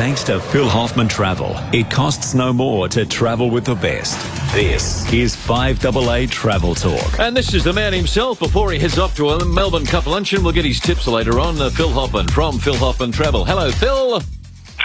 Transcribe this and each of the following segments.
Thanks to Phil Hoffman Travel, it costs no more to travel with the best. This is 5AA Travel Talk. And this is the man himself before he heads off to a Melbourne Cup luncheon. We'll get his tips later on. Uh, Phil Hoffman from Phil Hoffman Travel. Hello, Phil.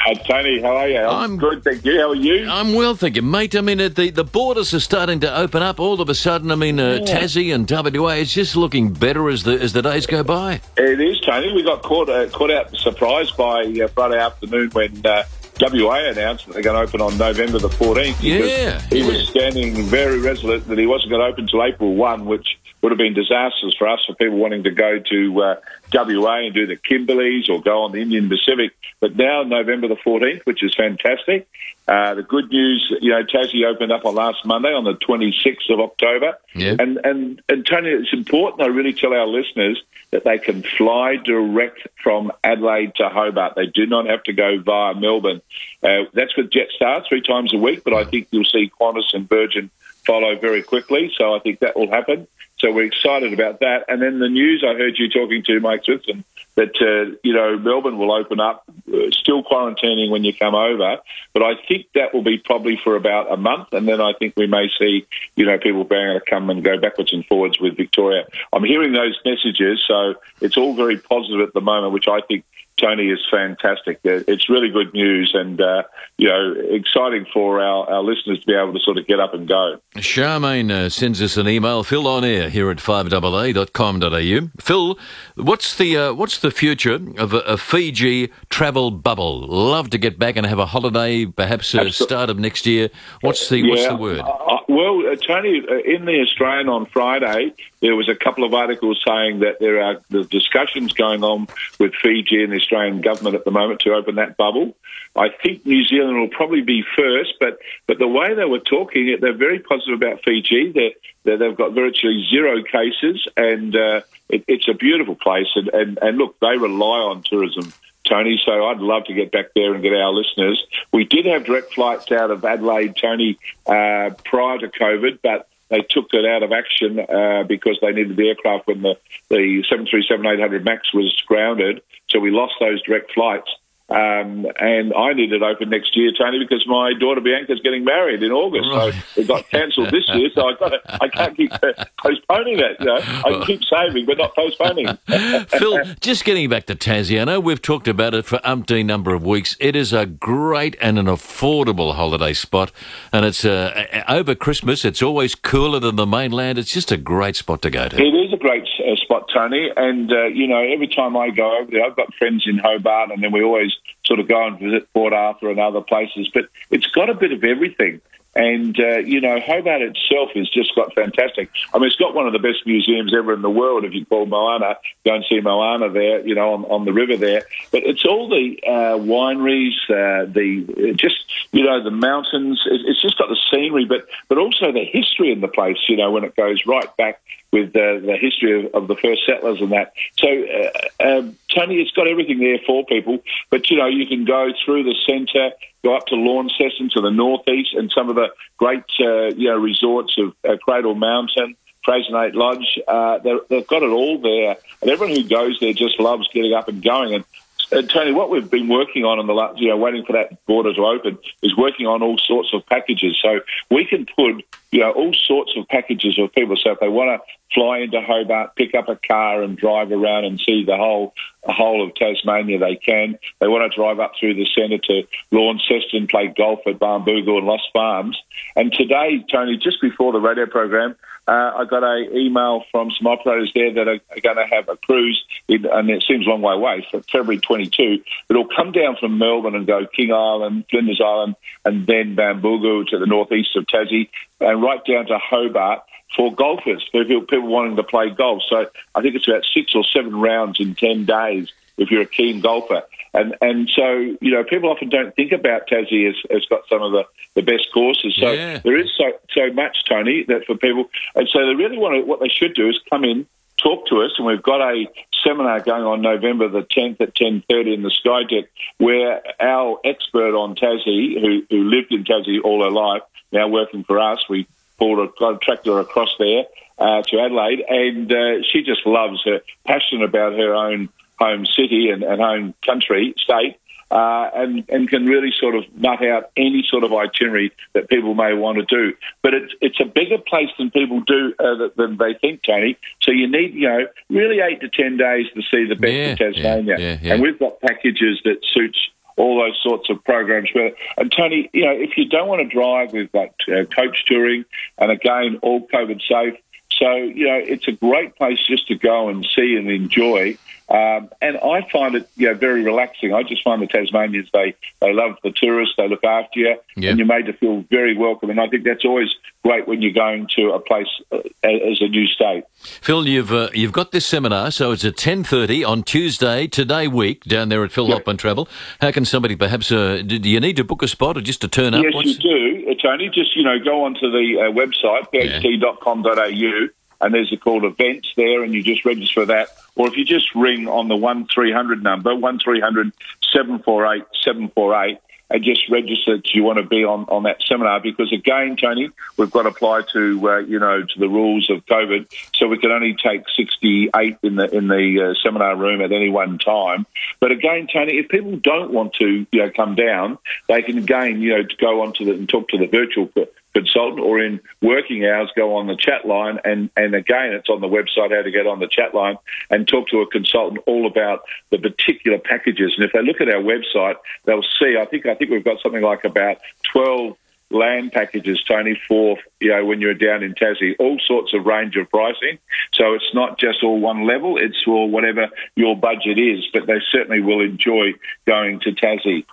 Hi, Tony. How are you? I'm, I'm- good, thank you. How are you? I'm well, thank you, mate. I mean, uh, the, the borders are starting to open up all of a sudden. I mean, uh, Tassie and WA, it's just looking better as the as the days go by. It is, Tony. We got caught uh, caught out surprised by uh, Friday afternoon when uh, WA announced that they're going to open on November the 14th. Yeah, He yeah. was standing very resolute that he wasn't going to open till April 1, which would have been disastrous for us, for people wanting to go to uh, WA and do the Kimberleys or go on the Indian Pacific. But now, November the 14th, which is fantastic. Uh, the good news, you know, Tassie opened up on last Monday on the 26th of October. Yeah. And, and, and Tony, it's important I really tell our listeners that they can fly direct from Adelaide to Hobart. They do not have to go via Melbourne. Uh, that's with Jetstar three times a week, but I think you'll see Qantas and Virgin follow very quickly. So I think that will happen. So we're excited about that. And then the news I heard you talking to Mike Switson that uh, you know Melbourne will open up, uh, still quarantining when you come over, but I think that will be probably for about a month, and then I think we may see you know people being able to come and go backwards and forwards with Victoria. I'm hearing those messages, so it's all very positive at the moment, which I think. Tony is fantastic. Uh, It's really good news, and uh, you know, exciting for our, our listeners to be able to sort of get up and go. Charmaine uh, sends us an email. Phil on air here at 5AA.com.au. Phil, what's the uh, what's the future of a, a Fiji travel bubble? Love to get back and have a holiday, perhaps uh, start of next year. What's the what's the word? Uh, well, uh, Tony, uh, in the Australian on Friday, there was a couple of articles saying that there are the discussions going on with Fiji and the Australian government at the moment to open that bubble. I think New Zealand will probably be first, but but the way they were talking, they're very positive about Fiji. They're, they've got virtually zero cases, and uh, it, it's a beautiful place. And, and, and look, they rely on tourism. Tony, so I'd love to get back there and get our listeners. We did have direct flights out of Adelaide, Tony, uh, prior to COVID, but they took it out of action uh, because they needed the aircraft when the, the 737-800 MAX was grounded. So we lost those direct flights. Um, and I need it open next year, Tony, because my daughter Bianca's getting married in August. Right. So it got cancelled this year, so I got to, I can't keep uh, postponing it. You know? I keep saving, but not postponing. Phil, just getting back to Tassie, I know we've talked about it for umpteen number of weeks. It is a great and an affordable holiday spot, and it's uh, over Christmas. It's always cooler than the mainland. It's just a great spot to go to. It is a great uh, spot, Tony. And, uh, you know, every time I go over there, I've got friends in Hobart, and then we always sort of go and visit Port Arthur and other places. But it's got a bit of everything. And, uh, you know, Hobart itself has just got fantastic. I mean, it's got one of the best museums ever in the world. If you call MONA, go and see MONA there, you know, on, on the river there. But it's all the uh, wineries, uh, the uh, just, you know, the mountains. It's just got the scenery, but, but also the history in the place, you know, when it goes right back with uh, the history of, of the first settlers and that. So, uh, um, Tony, it's got everything there for people. But, you know, you can go through the centre, go up to Launceston to the northeast, and some of the great, uh, you know, resorts of uh, Cradle Mountain. Fraser Lodge, uh, they've got it all there, and everyone who goes there just loves getting up and going. And uh, Tony, what we've been working on in the last, you know, waiting for that border to open, is working on all sorts of packages. So we can put, you know, all sorts of packages for people. So if they want to fly into Hobart, pick up a car and drive around and see the whole the whole of Tasmania, they can. They want to drive up through the centre to Launceston, play golf at Barnbougle and Lost Farms. And today, Tony, just before the radio program, uh, I got a email from some operators there that are, are going to have a cruise, in, and it seems a long way away, for February 22. It'll come down from Melbourne and go King Island, Flinders Island, and then Barnbougle to the northeast of Tassie, and right down to Hobart for golfers, for people wanting to play golf. So I think it's about six or seven rounds in 10 days if you're a keen golfer. And and so, you know, people often don't think about Tassie as, as got some of the, the best courses. So Yeah. there is so so much, Tony, that for people and so they really want to what they should do is come in, talk to us, and we've got a seminar going on November the tenth at ten thirty in the Sky Deck where our expert on Tassie, who who lived in Tassie all her life, now working for us, we pulled a got a tractor across there uh, to Adelaide, and uh, she just loves her passionate about her own home city and, and home country state. uh, and, and can really sort of nut out any sort of itinerary that people may want to do. But it's, it's a bigger place than people do, uh, than they think, Tony. So you need, you know, really eight to 10 days to see the best Yeah, of Tasmania. yeah, yeah. And we've got packages that suits all those sorts of programs. Where, and Tony, you know, if you don't want to drive, we've got uh, coach touring, and again, all COVID safe. So you know, it's a great place just to go and see and enjoy. Um, and I find it, you know, very relaxing. I just find the Tasmanians they they love the tourists, they look after you, Yeah. and you're made to feel very welcome. And I think that's always great when you're going to a place uh, as a new state. Phil, you've uh, you've got this seminar, so it's at ten thirty on Tuesday today week down there at Phil Yep. Hoffman Travel. How can somebody perhaps? Uh, do you need to book a spot or just to turn up? Yes, What's- you do, uh, Tony. Just you know, go onto the uh, website pht.com.au, and there's a called events there, and you just register for that. Or if you just ring on the one three hundred number one 748 748 and just register that you want to be on, on that seminar because again, Tony, we've got to apply to uh, you know to the rules of COVID, so we can only take 68 in the in the uh, seminar room at any one time. But again, Tony, if people don't want to you know come down, they can again you know go onto the and talk to the virtual consultant or in working hours go on the chat line and and again it's on the website how to get on the chat line and talk to a consultant all about the particular packages and if they look at our website they'll see I think I think we've got something like about 12 land packages, Tony, for you know when you're down in Tassie, all sorts of range of pricing. So it's not just all one level; it's for whatever your budget is. But they certainly will enjoy going to Tassie.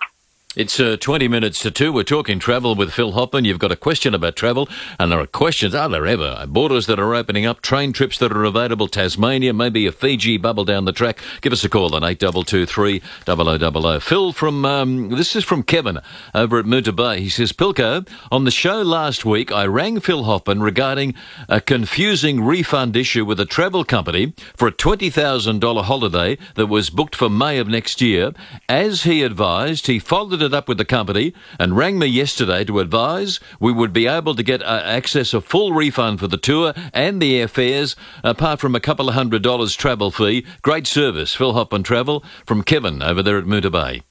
It's uh, 20 minutes to two. We're talking travel with Phil Hoffman. You've got a question about travel, and there are questions, are there ever? Borders that are opening up, train trips that are available, Tasmania, maybe a Fiji bubble down the track. Give us a call on 8223 0000. Phil from, um, this is from Kevin over at Moonta Bay. He says, Pilko, on the show last week, I rang Phil Hoffman regarding a confusing refund issue with a travel company for a $20,000 holiday that was booked for May of next year. As he advised, he followed it up with the company and rang me yesterday to advise we would be able to get uh, access a full refund for the tour and the airfares, apart from a couple of hundred dollars travel fee. Great service, Phil Hoffman Travel from Kevin over there at Moonta Bay.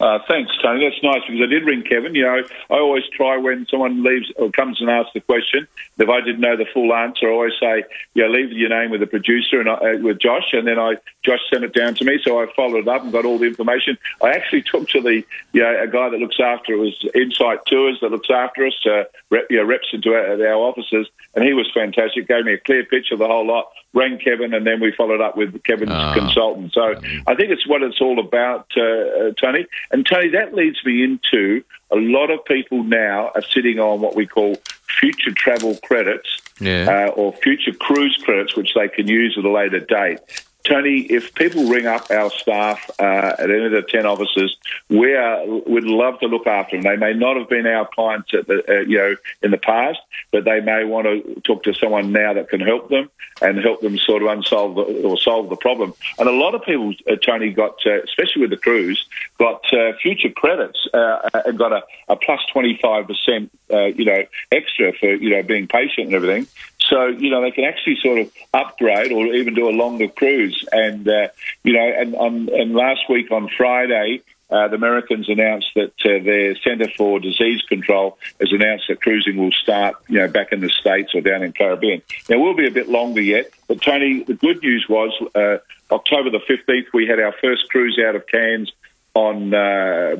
Uh, thanks, Tony. That's nice because I did ring Kevin. You know, I always try when someone leaves or comes and asks the question. If I didn't know the full answer, I always say, "Yeah, leave your name with the producer and I, uh, with Josh." And then I Josh sent it down to me, so I followed it up and got all the information. I actually took to the you know, a guy that looks after it was Insight Tours that looks after us, uh, rep, you know, reps into our, our offices, and he was fantastic. Gave me a clear picture of the whole lot. Rang Kevin, and then we followed up with Kevin's Ah. consultant. So I think it's what it's all about, uh, uh, Tony. And Tony, that leads me into a lot of people now are sitting on what we call future travel credits Yeah. uh, or future cruise credits, which they can use at a later date. Tony, if people ring up our staff uh, at any of the 10 offices, we are, would love to look after them. They may not have been our clients the, uh, you know, in the past, but they may want to talk to someone now that can help them and help them sort of unsolve the, or solve the problem. And a lot of people, uh, Tony, got, uh, especially with the cruise, got uh, future credits uh, and got a, a plus 25%, uh, you know, extra for, you know, being patient and everything. So, you know, they can actually sort of upgrade or even do a longer cruise. And, uh, you know, and, on, and last week on Friday, uh, the Americans announced that uh, their Centre for Disease Control has announced that cruising will start, you know, back in the States or down in Caribbean. Now, we'll be a bit longer yet, but Tony, the good news was uh, October the 15th, we had our first cruise out of Cairns on, uh,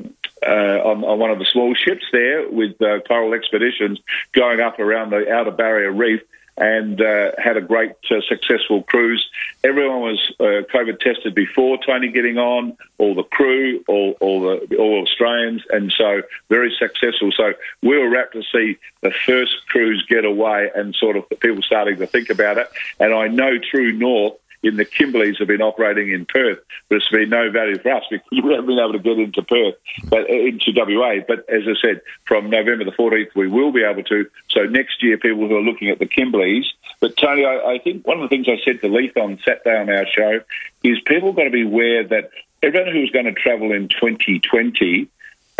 uh, on on one of the small ships there with uh, Coral Expeditions going up around the Outer Barrier Reef and uh, had a great uh, successful cruise. Everyone was uh, COVID tested before Tony getting on, all the crew, all, all the all Australians, and so very successful. So we were rapt to see the first cruise get away and sort of the people starting to think about it. And I know True North in the Kimberleys have been operating in Perth, but it's been no value for us because we haven't been able to get into Perth, but uh, into WA. But as I said, from November the 14th, we will be able to. So next year, people who are looking at the Kimberleys. But Tony, I, I think one of the things I said to Leith on Saturday on our show is people got to be aware that everyone who's going to travel in 2020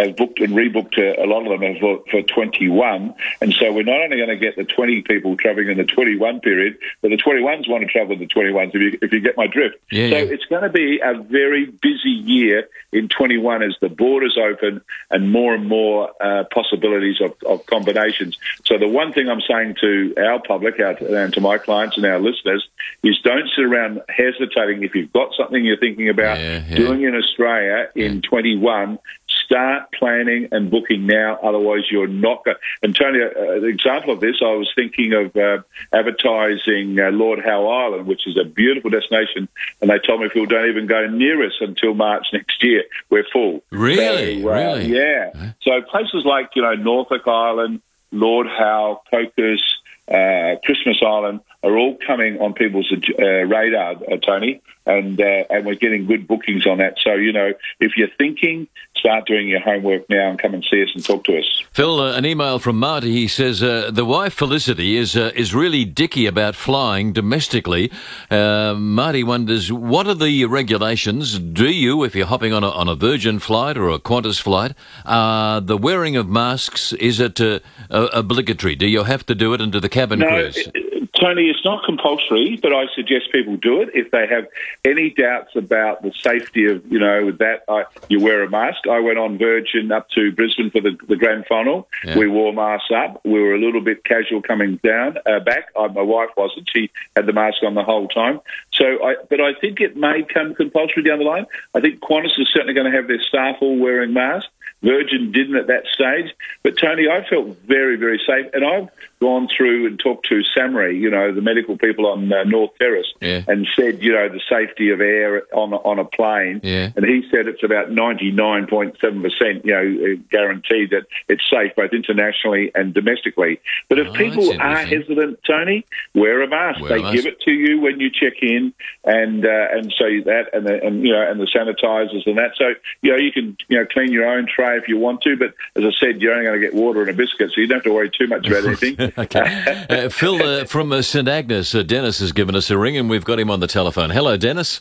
have booked and rebooked a, a lot of them for, for 21. And so we're not only going to get the 20 people travelling in the 21 period, but the 21s want to travel in the 21s, if you, if you get my drift. Yeah, so yeah. it's going to be a very busy year in 21 as the borders open and more and more uh, possibilities of, of combinations. So the one thing I'm saying to our public our, and to my clients and our listeners is don't sit around hesitating if you've got something you're thinking about Yeah, yeah. doing in Australia in 21. Start planning and booking now, otherwise you're not going. To. And Tony, uh, an example of this, I was thinking of uh, advertising uh, Lord Howe Island, which is a beautiful destination, and they told me people don't even go near us until March next year. We're full. Really? So, uh, Really? Yeah. So places like you know Norfolk Island, Lord Howe, Cocos, uh, Christmas Island are all coming on people's uh, radar, uh, Tony, and uh, and we're getting good bookings on that. So you know, if you're thinking, start doing your homework now and come and see us and talk to us. Phil, uh, an email from Marty. He says uh, the wife Felicity is uh, is really dicky about flying domestically. Uh, Marty wonders what are the regulations? Do you, if you're hopping on a, on a Virgin flight or a Qantas flight, uh, the wearing of masks is it uh, uh, obligatory? Do you have to do it into the cabin No, crews? it- Tony, it's not compulsory, but I suggest people do it if they have any doubts about the safety of, you know, with that. I, you wear a mask. I went on Virgin up to Brisbane for the, the grand final. Yeah. We wore masks up. We were a little bit casual coming down uh, back. I, my wife wasn't. She had the mask on the whole time. So, I, but I think it may come compulsory down the line. I think Qantas is certainly going to have their staff all wearing masks. Virgin didn't at that stage. But Tony, I felt very, very safe, and I've gone through and talked to SAHMRI, you know, the medical people on uh, North Terrace, Yeah. and said, you know, the safety of air on on a plane. Yeah. And he said it's about ninety nine point seven percent, you know, uh, guaranteed that it's safe both internationally and domestically. But if Oh, people are hesitant, Tony, wear a mask. Wear a they mask. give it to you when you check in, and uh, and so that and the, and you know and the sanitizers and that. So you know you can you know clean your own tray if you want to, but as I said, you're only going to get water and a biscuit, so you don't have to worry too much about anything. okay. Uh, Phil uh, from uh, St Agnes, uh, Dennis has given us a ring, and we've got him on the telephone. Hello, Dennis.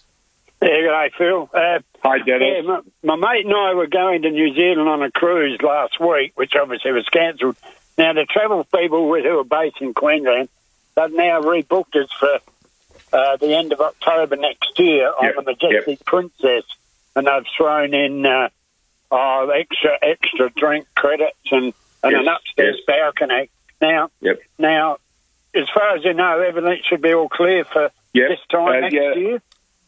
Yeah, g'day, Phil. Uh, Hi, yeah, Dennis. my, my mate and I were going to New Zealand on a cruise last week, which obviously was cancelled. Now, the travel people who are based in Queensland, they've now rebooked us for uh, the end of October next year on Yep, the Majestic Princess, and they've thrown in uh, oh, extra extra drink credits and, and an upstairs yes. balcony. Now, Yep. now, as far as you know, everything should be all clear for Yep. this time Uh, next yeah. year.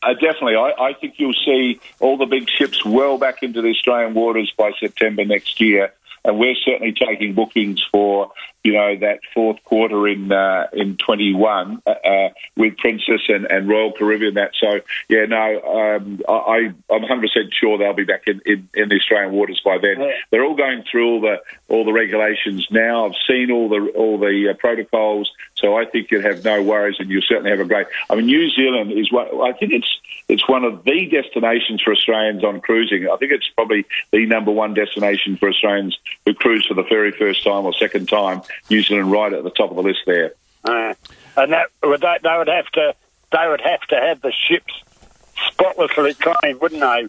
Uh, definitely. I, I think you'll see all the big ships well back into the Australian waters by September next year. And we're certainly taking bookings for, you know, that fourth quarter in uh, in 21 uh, uh, with Princess and, and Royal Caribbean. That so, yeah, no, um, I, I'm 100 percent sure they'll be back in, in, in the Australian waters by then. Yeah. They're all going through all the all the regulations now. I've seen all the all the uh, protocols, so I think you'll have no worries, and you'll certainly have a great. I mean, New Zealand is one. I think it's it's one of the destinations for Australians on cruising. I think it's probably the number one destination for Australians who cruise for the very first time or second time. New Zealand right at the top of the list there. Uh, and that they would have to they would have to have the ships spotlessly clean, wouldn't they?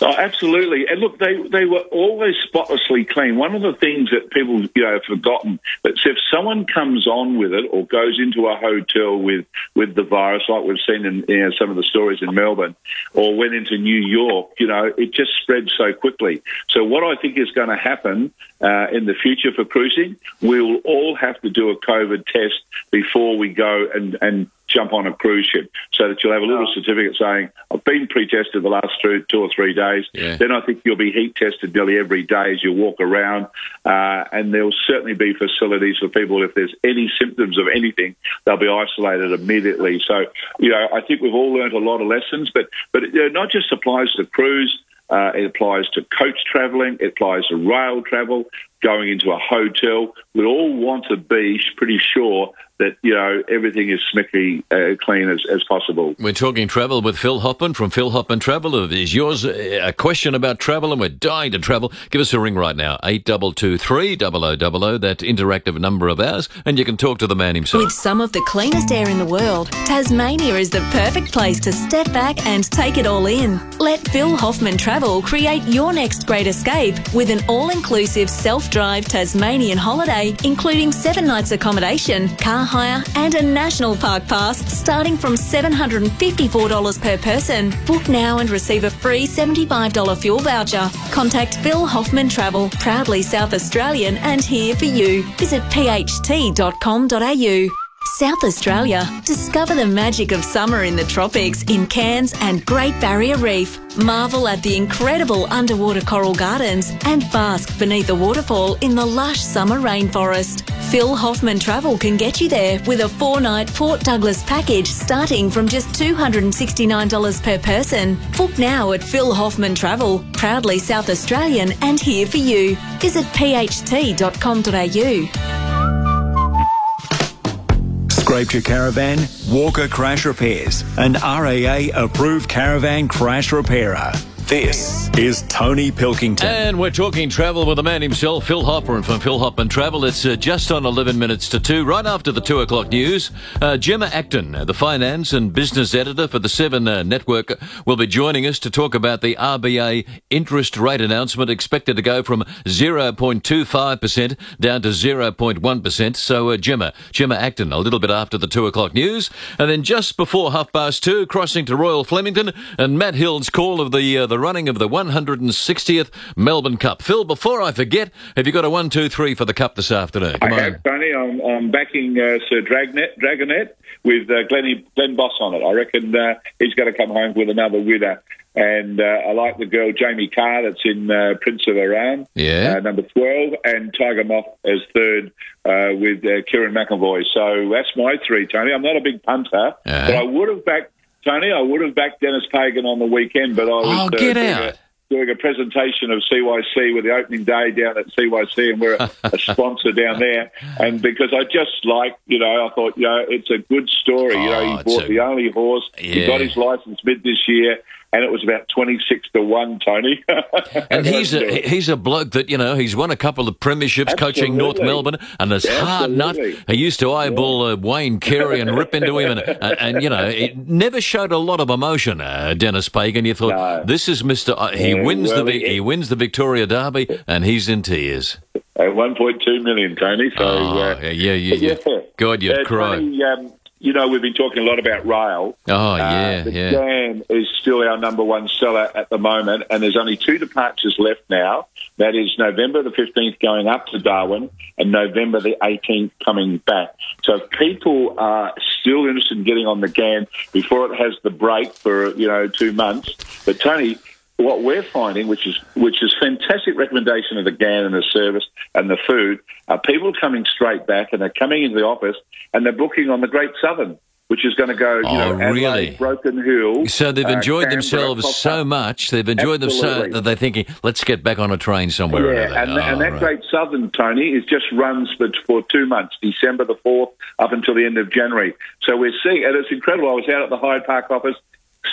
Oh, absolutely. And look, they they were always spotlessly clean. One of the things that people you know have forgotten that if someone comes on with it or goes into a hotel with with the virus, like we've seen in you know, some of the stories in Melbourne, or went into New York, you know, it just spreads so quickly. So what I think is going to happen uh, in the future for cruising, we'll all have to do a COVID test before we go and and jump on a cruise ship so that you'll have a little certificate saying, I've been pre-tested the last two, two or three days. Yeah. Then I think you'll be heat tested nearly every day as you walk around. Uh, and there'll certainly be facilities for people, if there's any symptoms of anything, they'll be isolated immediately. So, you know, I think we've all learned a lot of lessons, but, but it you know, not just applies to cruise, uh, it applies to coach travelling. It applies to rail travel, going into a hotel. We all want to be pretty sure that you know everything is smicky uh, clean as, as possible. We're talking travel with Phil Hoffman from Phil Hoffman Travel. Is yours a question about travel and we're dying to travel? Give us a ring right now, 8223 0000, that interactive number of ours, and you can talk to the man himself. With some of the cleanest air in the world, Tasmania is the perfect place to step back and take it all in. Let Phil Hoffman Travel create your next great escape with an all-inclusive self-drive Tasmanian holiday, including seven nights accommodation, car hire and a national park pass starting from $754 per person. Book now and receive a free $75 fuel voucher. Contact Phil Hoffman Travel, proudly South Australian and here for you. Visit pht.com.au. South Australia. Discover the magic of summer in the tropics in Cairns and Great Barrier Reef. Marvel at the incredible underwater coral gardens and bask beneath a waterfall in the lush summer rainforest. Phil Hoffman Travel can get you there with a four night Port Douglas package starting from just $269 per person. Book now at Phil Hoffman Travel, proudly South Australian and here for you. Visit pht.com.au. Scraped your caravan? Walker Crash Repairs, an RAA approved caravan crash repairer. This is Tony Pilkington. And we're talking travel with the man himself, Phil Hoffman, And from Phil Hoffman Travel. It's uh, just on 11 minutes to 2, right after the 2 o'clock news. Uh, Gemma Acton, the finance and business editor for the 7 uh, Network, will be joining us to talk about the RBA interest rate announcement expected to go from 0.25% down to 0.1%. So, uh, Gemma, Gemma Acton, a little bit after the 2 o'clock news. And then just before half past 2, crossing to Royal Flemington, and Matt Hill's call of the, uh, the running of the 160th Melbourne Cup. Phil, before I forget, have you got a one, two, three for the Cup this afternoon? Come I on. have, Tony. I'm, I'm backing uh, Sir Dragnet, Dragonet with uh, Glenn, Glenn Boss on it. I reckon uh, he's going to come home with another winner. And uh, I like the girl Jamie Kah that's in uh, Prince of Arran, yeah. Uh, number 12, and Tiger Moth as third uh, with uh, Kerrin McEvoy. So that's my three, Tony. I'm not a big punter, uh-huh. but I would have backed Tony, I would have backed Denis Pagan on the weekend, but I was oh, get uh, out. A, doing a presentation of CYC with the opening day down at CYC, and we're a, a sponsor down there. And because I just like, you know, I thought, you know, it's a good story. Oh, you know, he oh, bought a, the only horse. Yeah. He got his license mid this year and it was about 26 to 1, Tony. and he's a, he's a bloke that, you know, he's won a couple of premierships Absolutely. coaching North Melbourne, and it's hard nut. He used to eyeball uh, Wayne Carey and rip into him, and, and, and, you know, it never showed a lot of emotion, uh, Denis Pagan. You thought, no. this is Mr. Uh, he, yeah, wins well, the, he, he wins the Victoria Derby, and he's in tears. At 1.2 million, Tony. So, oh, uh, yeah, yeah, yeah. yeah. God, you've cried. Tony, um, you know, we've been talking a lot about rail. Oh, uh, yeah, the yeah. Dan is still our number one seller at the moment, and there's only two departures left now. That is November the 15th going up to Darwin and November the 18th coming back. So if people are still interested in getting on the Ghan before it has the break for, you know, two months, but Tony, what we're finding, which is which is fantastic recommendation of the Ghan and the service and the food, are people coming straight back and they're coming into the office and they're booking on the Great Southern which is going to go, you oh, know, Adelaide, really? Broken Hill. So they've uh, enjoyed uh, themselves so much, they've enjoyed themselves so that they're thinking, let's get back on a train somewhere. Yeah, and, oh, and, that right. Great Southern, Tony, is just runs for, for two months, December the 4th up until the end of January. So we're seeing, and it's incredible. I was out at the Hyde Park office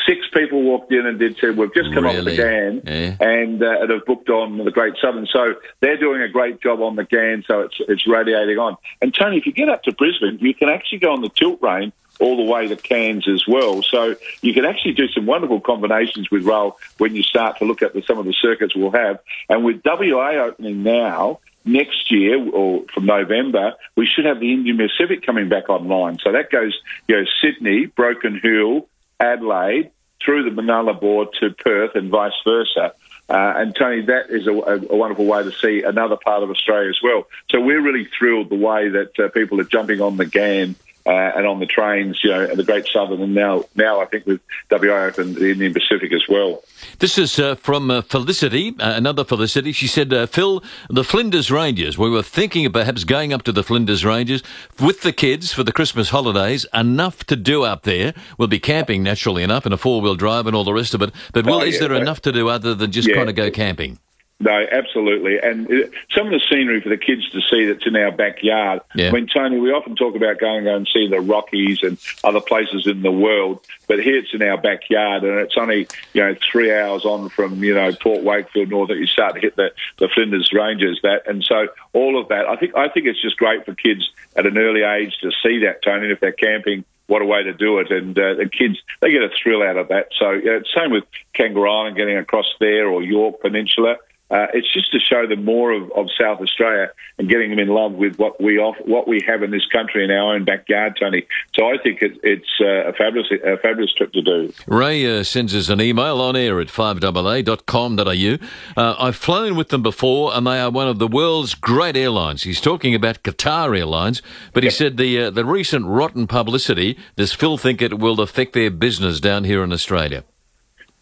six people walked in and did said we've just come really? off the Ghan yeah. and, uh, and have booked on the Great Southern. So they're doing a great job on the Ghan, so it's it's radiating on. And Tony, if you get up to Brisbane, you can actually go on the Tilt Train all the way to Cairns as well. So you can actually do some wonderful combinations with rail when you start to look at the, some of the circuits we'll have. And with WA opening now, next year or from November, we should have the Indian Pacific coming back online. So that goes, you know, Sydney, Broken Hill, Adelaide, through the Nullarbor to Perth and vice versa. Uh, and Tony, that is a, a, wonderful way to see another part of Australia as well. So we're really thrilled the way that uh, people are jumping on the Ghan uh, and on the trains, you know, and the Great Southern, and now, now I think with WA Open, the Indian Pacific as well. This is uh, from uh, Felicity, uh, another Felicity. She said, uh, Phil, the Flinders Ranges, we were thinking of perhaps going up to the Flinders Ranges with the kids for the Christmas holidays. Enough to do up there. We'll be camping, naturally enough, in a four wheel drive and all the rest of it. But will, oh, is there enough to do other than just yeah. kind of go camping? No, absolutely. And some of the scenery for the kids to see that's in our backyard. Yeah. I mean, Tony, we often talk about going and see the Rockies and other places in the world, but here it's in our backyard and it's only, you know, three hours on from, you know, Port Wakefield north that you start to hit the, the Flinders Ranges that. And so all of that, I think, I think it's just great for kids at an early age to see that, Tony, if they're camping what a way to do it. And uh, the kids, they get a thrill out of that. So, yeah, same with Kangaroo Island, getting across there, or Yorke Peninsula. Uh, it's just to show them more of, of South Australia and getting them in love with what we off, what we have in this country in our own backyard, Tony. So I think it, it's uh, a fabulous a fabulous trip to do. Ray uh, sends us an email on air at 5AA.com.au. Uh, I've flown with them before, and they are one of the world's great airlines. He's talking about Qatar Airlines, but he said the uh, the recent rotten publicity does Phil think it will affect their business down here in Australia?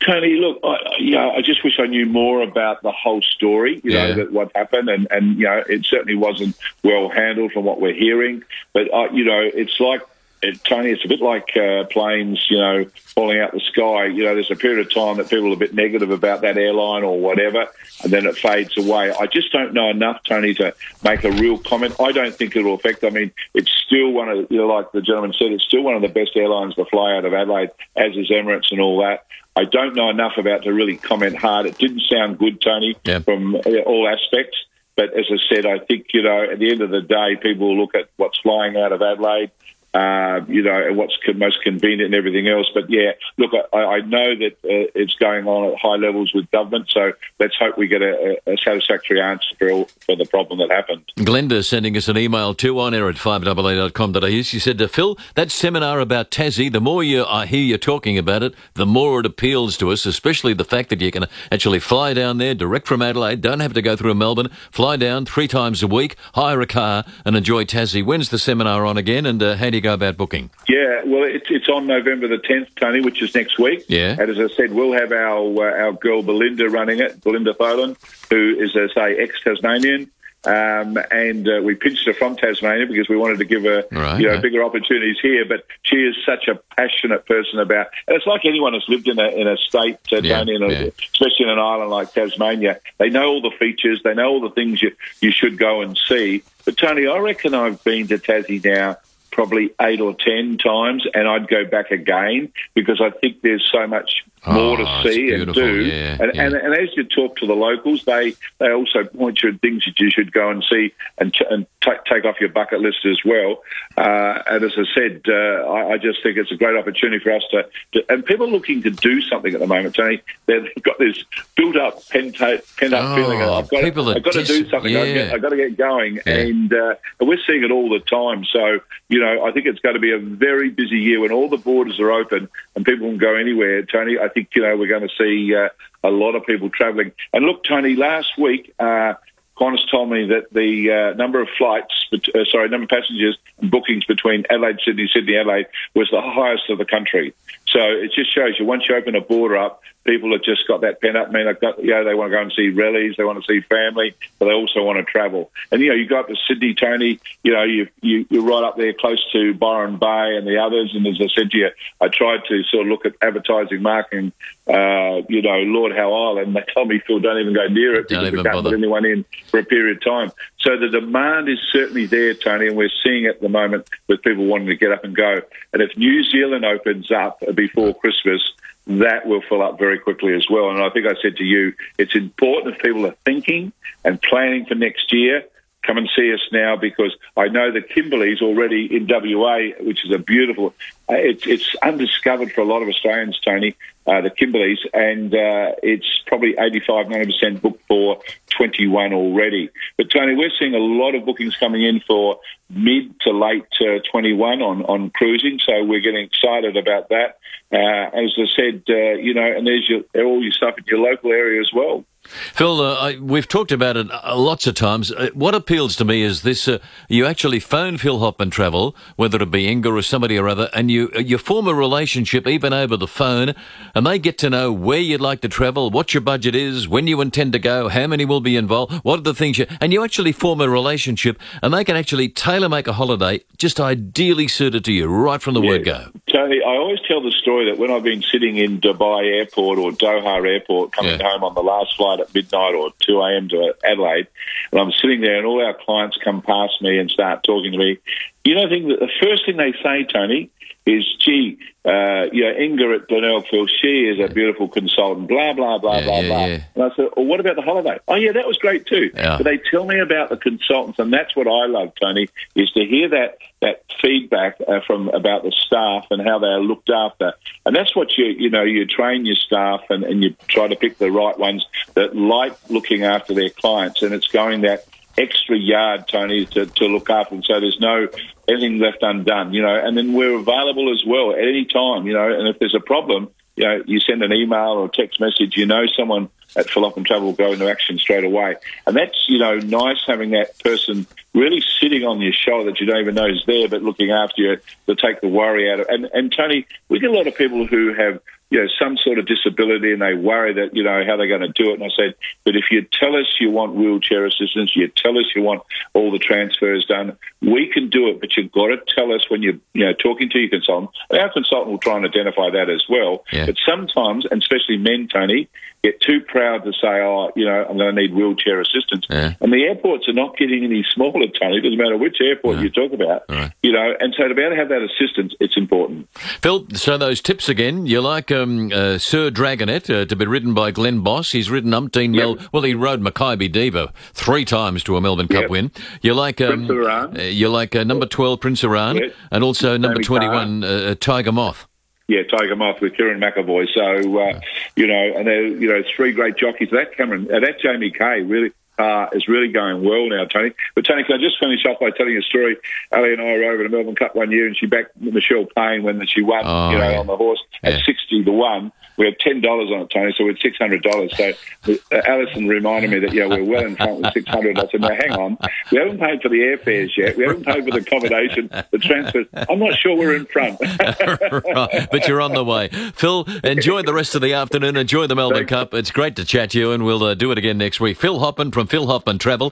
Tony, look, I, you know, I just wish I knew more about the whole story. You Yeah. know, that what happened, and and you know, it certainly wasn't well handled from what we're hearing. But uh, you know, it's like it, Tony. It's a bit like uh, planes, you know, falling out the sky. You know, there's a period of time that people are a bit negative about that airline or whatever, and then it fades away. I just don't know enough, Tony, to make a real comment. I don't think it'll affect. I mean, it's still one of you know, like the gentleman said, it's still one of the best airlines to fly out of Adelaide, as is Emirates and all that. I don't know enough about to really comment hard. It didn't sound good, Tony, Yeah. from uh, all aspects. But as I said, I think you know at the end of the day, people will look at what's flying out of Adelaide, uh, you know, and what's most convenient and everything else. But yeah, look, I, I know that uh, it's going on at high levels with government. So let's hope we get a, a satisfactory answer for, for the problem that happened. Glenda sending us an email too on air at 5AA.com.au. She said to Phil, that seminar about Tassie, the more you I hear you talking about it, the more it appeals to us, especially the fact that you can actually fly down there direct from Adelaide, don't have to go through Melbourne, fly down three times a week, hire a car and enjoy Tassie. When's the seminar on again and uh, how do you go about booking? Yeah, well, it's it's on November the tenth, Tony, which is next week. Yeah. and as I said, we'll have our uh, our girl Belinda running it, Belinda Tholen, who is, as I say, ex Tasmanian. Um, and uh, we pinched her from Tasmania because we wanted to give her, Right, you know, right. bigger opportunities here. But she is such a passionate person about, and it's like anyone who's lived in a in a state, uh, Yeah, Tony, in a- yeah. especially in an island like Tasmania. They know all the features, they know all the things you you should go and see. But Tony, I reckon I've been to Tassie now probably eight or ten times, and I'd go back again because I think there's so much more Oh, to see and do. yeah, and, yeah. and and as you talk to the locals, they they also point you at things that you should go and see and, t- and ta take off your bucket list as well. Uh, and as I said, uh, I, I just think it's a great opportunity for us to, to and people looking to do something at the moment. Tony, they've got this built up pent up pent up Oh, feeling. of, I've got people are I've got to do dis- something. I've, yeah. got, I've got to get going, and uh, and we're seeing it all the time. So you know, I think it's going to be a very busy year when all the borders are open and people can go anywhere. Tony, I think you know we're going to see uh, a lot of people travelling. And look, Tony, last week. Uh, Qantas told me that the uh, number of flights, uh, sorry, number of passengers and bookings between Adelaide, Sydney, Sydney, Adelaide was the highest of the country. So it just shows you once you open a border up, people have just got that pent up. I mean, they've got, you know, they want to go and see rallies, they want to see family, but they also want to travel. And you know, you go up to Sydney, Tony. You know, you, you you're right up there, close to Byron Bay and the others. And as I said to you, I tried to sort of look at advertising, marketing. Uh, you know, Lord Howe Island. They told me, Phil, don't even go near it Don't because we can't bother. put anyone in for a period of time. So the demand is certainly there, Tony, and we're seeing it at the moment with people wanting to get up and go. And if New Zealand opens up before Christmas, that will fill up very quickly as well. And I think I said to you, it's important if people are thinking and planning for next year. Come and see us now because I know that Kimberley's already in WA, which is a beautiful. Uh, it's it's undiscovered for a lot of Australians, Tony. Uh, the Kimberleys, and uh, it's probably 85, 90 percent booked for 21 already. But Tony, we're seeing a lot of bookings coming in for mid to late uh, 21 on on cruising, so we're getting excited about that. Uh, as I said, you know, and there's your, all your stuff in your local area as well. Phil, uh, I, we've talked about it uh, lots of times. Uh, what appeals to me is this: uh, you actually phone Phil Hoffman Travel, whether it be Inga or somebody or other, and you uh, you form a relationship even over the phone, and they get to know where you'd like to travel, what your budget is, when you intend to go, how many will be involved, what are the things you, and you actually form a relationship, and they can actually tailor make a holiday just ideally suited to you right from the word go. Tony, I always tell the story that when I've been sitting in Dubai Airport or Doha Airport, coming Yeah. home on the last flight at midnight or 2 a.m. to Adelaide, and I'm sitting there and all our clients come past me and start talking to me, you know, I think that the first thing they say, Tony, is, gee, uh, you know, Inga at Blenelgville, she is a beautiful consultant, blah, blah, blah, Yeah, blah, yeah, blah. yeah. And I said, well, what about the holiday? Oh, yeah, that was great too. But they tell me about the consultants, and that's what I love, Tony, is to hear that that feedback uh, from about the staff and how they are looked after. And that's what you you know you train your staff and, and you try to pick the right ones that like looking after their clients, and it's going that extra yard, Tony, to, to look after them so there's no anything left undone, you know. And then we're available as well at any time, you know. And if there's a problem, you know, you send an email or text message, you know someone at Phil Hoffman Travel will go into action straight away. And that's, you know, nice having that person really sitting on your shoulder that you don't even know is there, but looking after you to take the worry out of And, and Tony, we get a lot of people who have, you know, some sort of disability and they worry that, you know, how they're going to do it. And I said, but if you tell us you want wheelchair assistance, you tell us you want all the transfers done, we can do it, but you've got to tell us when you're, you know, talking to your consultant. Our consultant will try and identify that as well. Yeah. But sometimes, and especially men, Tony, get too proud to say, oh, you know, I'm going to need wheelchair assistance. Yeah. And the airports are not getting any smaller, Tony. It doesn't matter which airport you talk about. Right. You know, and so to be able to have that assistance, it's important. Phil, so those tips again. You like uh, um, uh, Sir Dragonet uh, to be ridden by Glenn Boss. He's ridden umpteen Mel. Well, he rode Makybe Diva three times to a Melbourne Cup Yep. win. You like um, uh, you like uh, number twelve Prince Arran, Yes. and also number Sammy twenty one uh, uh, Tiger Moth. Yeah, Tiger Moth with Kerrin McEvoy. So, uh, you know, and they're, you know, three great jockeys. That Cameron, uh, that Jamie Kah really uh, is really going well now, Tony. But, Tony, can I just finish off by telling you a story? Ali and I were over to Melbourne Cup one year and she backed Michelle Payne when she won, Oh, you know, yeah. on the horse Yeah. at 60 to 1. We had $10 on it, Tony, so we had $600. So uh, Alison reminded me that, yeah, we're well in front with 600 I said, now, hang on. We haven't paid for the airfares yet. We haven't paid for the accommodation, the transfers. I'm not sure we're in front. right, but you're on the way. Phil, enjoy the rest of the afternoon. Enjoy the Melbourne Thanks. Cup. It's great to chat to you, and we'll uh, do it again next week. Phil Hoffman from Phil Hoffman Travel.